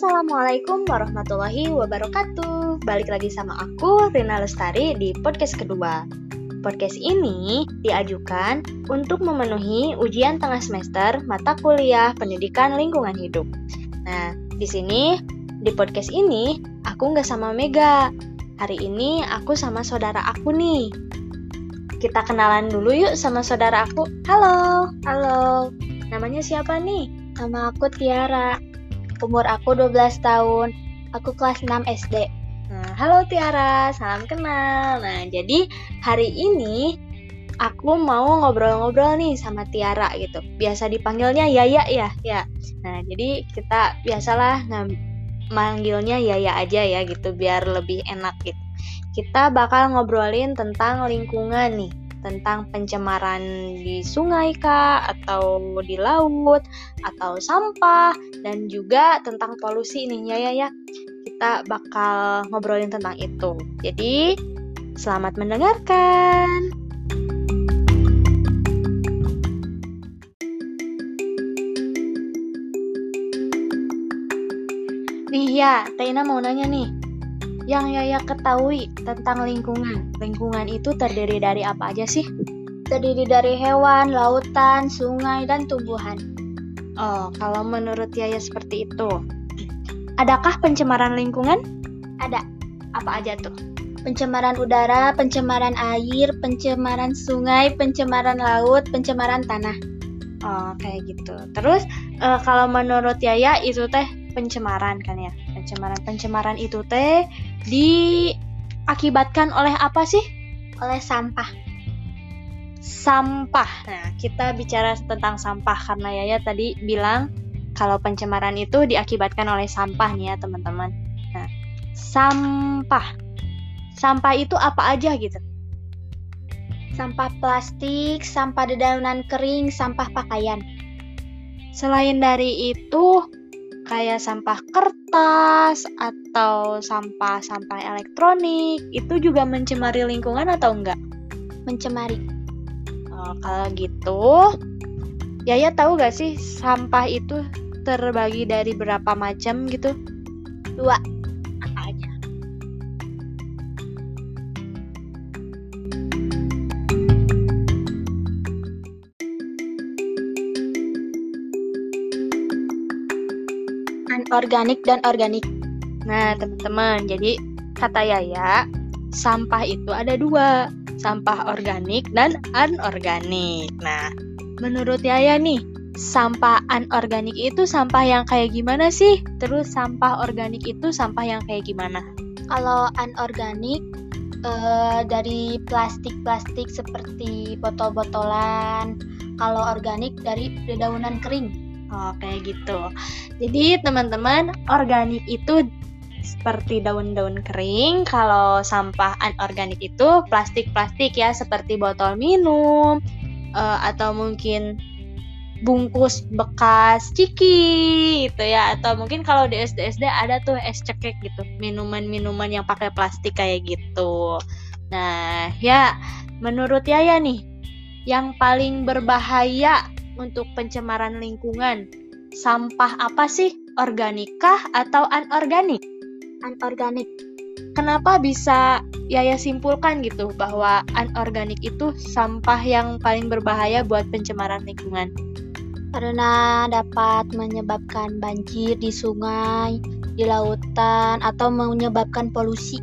Assalamualaikum warahmatullahi wabarakatuh. Balik lagi sama aku, Rina Lestari, di podcast kedua. Podcast ini diajukan untuk memenuhi ujian tengah semester mata kuliah pendidikan lingkungan hidup. Nah, di sini, di podcast ini, aku nggak sama Mega. Hari ini aku sama saudara aku nih. Kita kenalan dulu yuk sama saudara aku. Halo, halo. Namanya siapa nih? Nama aku Tiara. Umur aku 12 tahun. Aku kelas 6 SD. Nah, halo Tiara, salam kenal. Nah, jadi hari ini aku mau ngobrol-ngobrol nih sama Tiara gitu. Biasa dipanggilnya Yaya ya, ya. Nah, jadi kita biasalah manggilnya Yaya aja ya gitu biar lebih enak gitu. Kita bakal ngobrolin tentang lingkungan nih tentang pencemaran di sungai kah atau di laut atau sampah dan juga tentang polusi nih ya ya ya. Kita bakal ngobrolin tentang itu. Jadi selamat mendengarkan. Iya, Taina mau nanya nih, yang Yaya ketahui tentang lingkungan. Lingkungan itu terdiri dari apa aja sih? Terdiri dari hewan, lautan, sungai, dan tumbuhan. Oh, kalau menurut Yaya seperti itu. Adakah pencemaran lingkungan? Ada. Apa aja tuh? Pencemaran udara, pencemaran air, pencemaran sungai, pencemaran laut, pencemaran tanah. Oh, kayak gitu. Terus, uh, kalau menurut Yaya itu teh pencemaran kan ya pencemaran-pencemaran itu teh diakibatkan oleh apa sih? Oleh sampah. Sampah. Nah, kita bicara tentang sampah karena Yaya tadi bilang kalau pencemaran itu diakibatkan oleh sampah nih ya, teman-teman. Nah, sampah. Sampah itu apa aja gitu? Sampah plastik, sampah dedaunan kering, sampah pakaian. Selain dari itu, kayak sampah kertas atau sampah-sampah elektronik itu juga mencemari lingkungan atau enggak? Mencemari. Oh, kalau gitu, Yaya tahu gak sih sampah itu terbagi dari berapa macam gitu? Dua. organik dan organik. Nah, teman-teman, jadi kata Yaya, sampah itu ada dua, sampah organik dan anorganik. Nah, menurut Yaya nih, sampah anorganik itu sampah yang kayak gimana sih? Terus sampah organik itu sampah yang kayak gimana? Kalau anorganik uh, dari plastik-plastik seperti botol-botolan. Kalau organik dari dedaunan kering. Oh, kayak gitu. Jadi, teman-teman, organik itu seperti daun-daun kering. Kalau sampah anorganik itu plastik-plastik ya, seperti botol minum uh, atau mungkin bungkus bekas ciki gitu ya atau mungkin kalau di SD SD ada tuh es cekek gitu minuman-minuman yang pakai plastik kayak gitu nah ya menurut Yaya nih yang paling berbahaya untuk pencemaran lingkungan. Sampah apa sih? Organikah atau anorganik? Anorganik. Kenapa bisa Yaya simpulkan gitu bahwa anorganik itu sampah yang paling berbahaya buat pencemaran lingkungan? Karena dapat menyebabkan banjir di sungai, di lautan, atau menyebabkan polusi.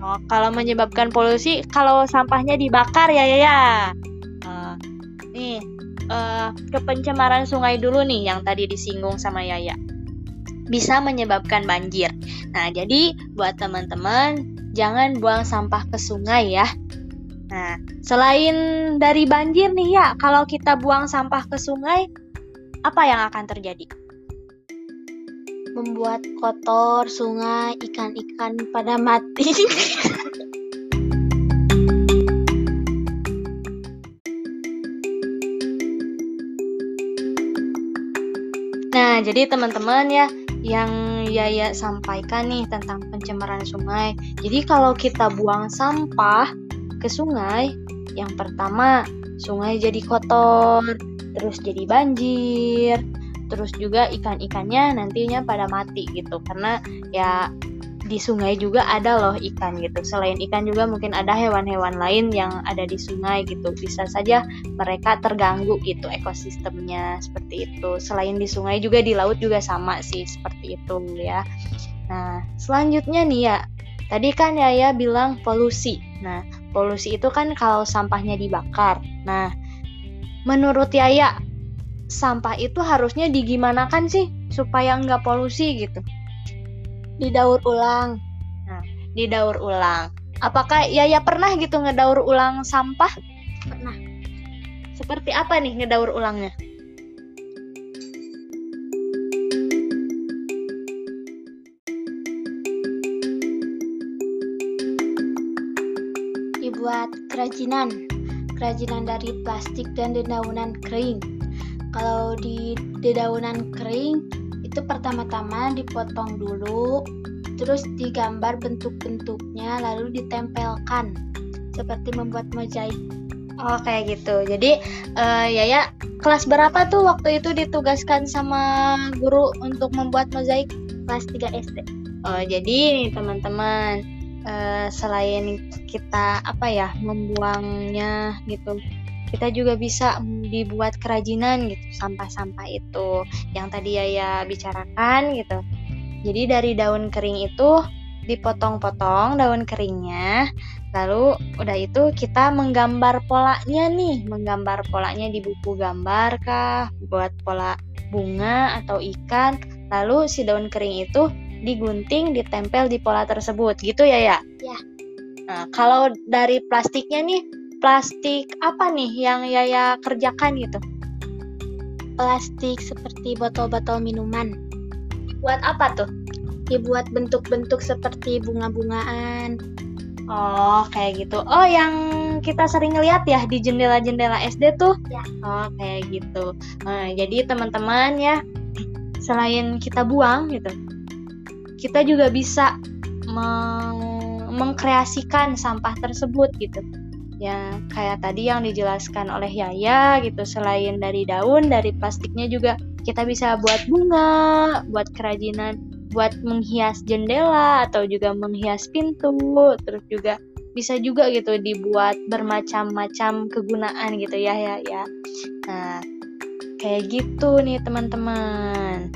Oh, kalau menyebabkan polusi, kalau sampahnya dibakar ya ya ya. Uh, nih, uh, ke pencemaran sungai dulu nih yang tadi disinggung sama Yaya. Bisa menyebabkan banjir. Nah, jadi buat teman-teman jangan buang sampah ke sungai ya. Nah, selain dari banjir nih ya, kalau kita buang sampah ke sungai, apa yang akan terjadi? Membuat kotor sungai, ikan-ikan pada mati. Nah, jadi teman-teman ya yang Yaya sampaikan nih tentang pencemaran sungai. Jadi kalau kita buang sampah ke sungai, yang pertama sungai jadi kotor, terus jadi banjir. terus juga ikan-ikannya nantinya pada mati gitu karena ya di sungai juga ada loh ikan gitu. Selain ikan juga mungkin ada hewan-hewan lain yang ada di sungai gitu. Bisa saja mereka terganggu gitu ekosistemnya seperti itu. Selain di sungai juga di laut juga sama sih seperti itu ya. Nah, selanjutnya nih ya. Tadi kan ya ya bilang polusi. Nah, polusi itu kan kalau sampahnya dibakar. Nah, menurut Yaya sampah itu harusnya digimanakan sih supaya nggak polusi gitu? Didaur ulang. Nah, didaur ulang. Apakah Yaya pernah gitu ngedaur ulang sampah? Pernah. Seperti apa nih ngedaur ulangnya? Dibuat kerajinan. Kerajinan dari plastik dan dedaunan kering. Kalau di dedaunan kering itu pertama-tama dipotong dulu, terus digambar bentuk-bentuknya, lalu ditempelkan seperti membuat mozaik. Oh kayak gitu. Jadi uh, Yaya kelas berapa tuh waktu itu ditugaskan sama guru untuk membuat mozaik? Kelas 3 SD. Oh jadi teman-teman uh, selain kita apa ya membuangnya gitu kita juga bisa dibuat kerajinan gitu sampah-sampah itu yang tadi ya bicarakan gitu. Jadi dari daun kering itu dipotong-potong daun keringnya lalu udah itu kita menggambar polanya nih menggambar polanya di buku gambar kah buat pola bunga atau ikan lalu si daun kering itu digunting ditempel di pola tersebut. Gitu ya ya ya. Nah kalau dari plastiknya nih plastik apa nih yang Yaya kerjakan gitu? Plastik seperti botol-botol minuman. Buat apa tuh? Dibuat bentuk-bentuk seperti bunga-bungaan. Oh, kayak gitu. Oh, yang kita sering lihat ya di jendela-jendela SD tuh? Ya. Oh, kayak gitu. Nah, jadi teman-teman ya, selain kita buang gitu, kita juga bisa meng mengkreasikan sampah tersebut gitu ya kayak tadi yang dijelaskan oleh Yaya gitu selain dari daun dari plastiknya juga kita bisa buat bunga buat kerajinan buat menghias jendela atau juga menghias pintu terus juga bisa juga gitu dibuat bermacam-macam kegunaan gitu ya ya ya nah kayak gitu nih teman-teman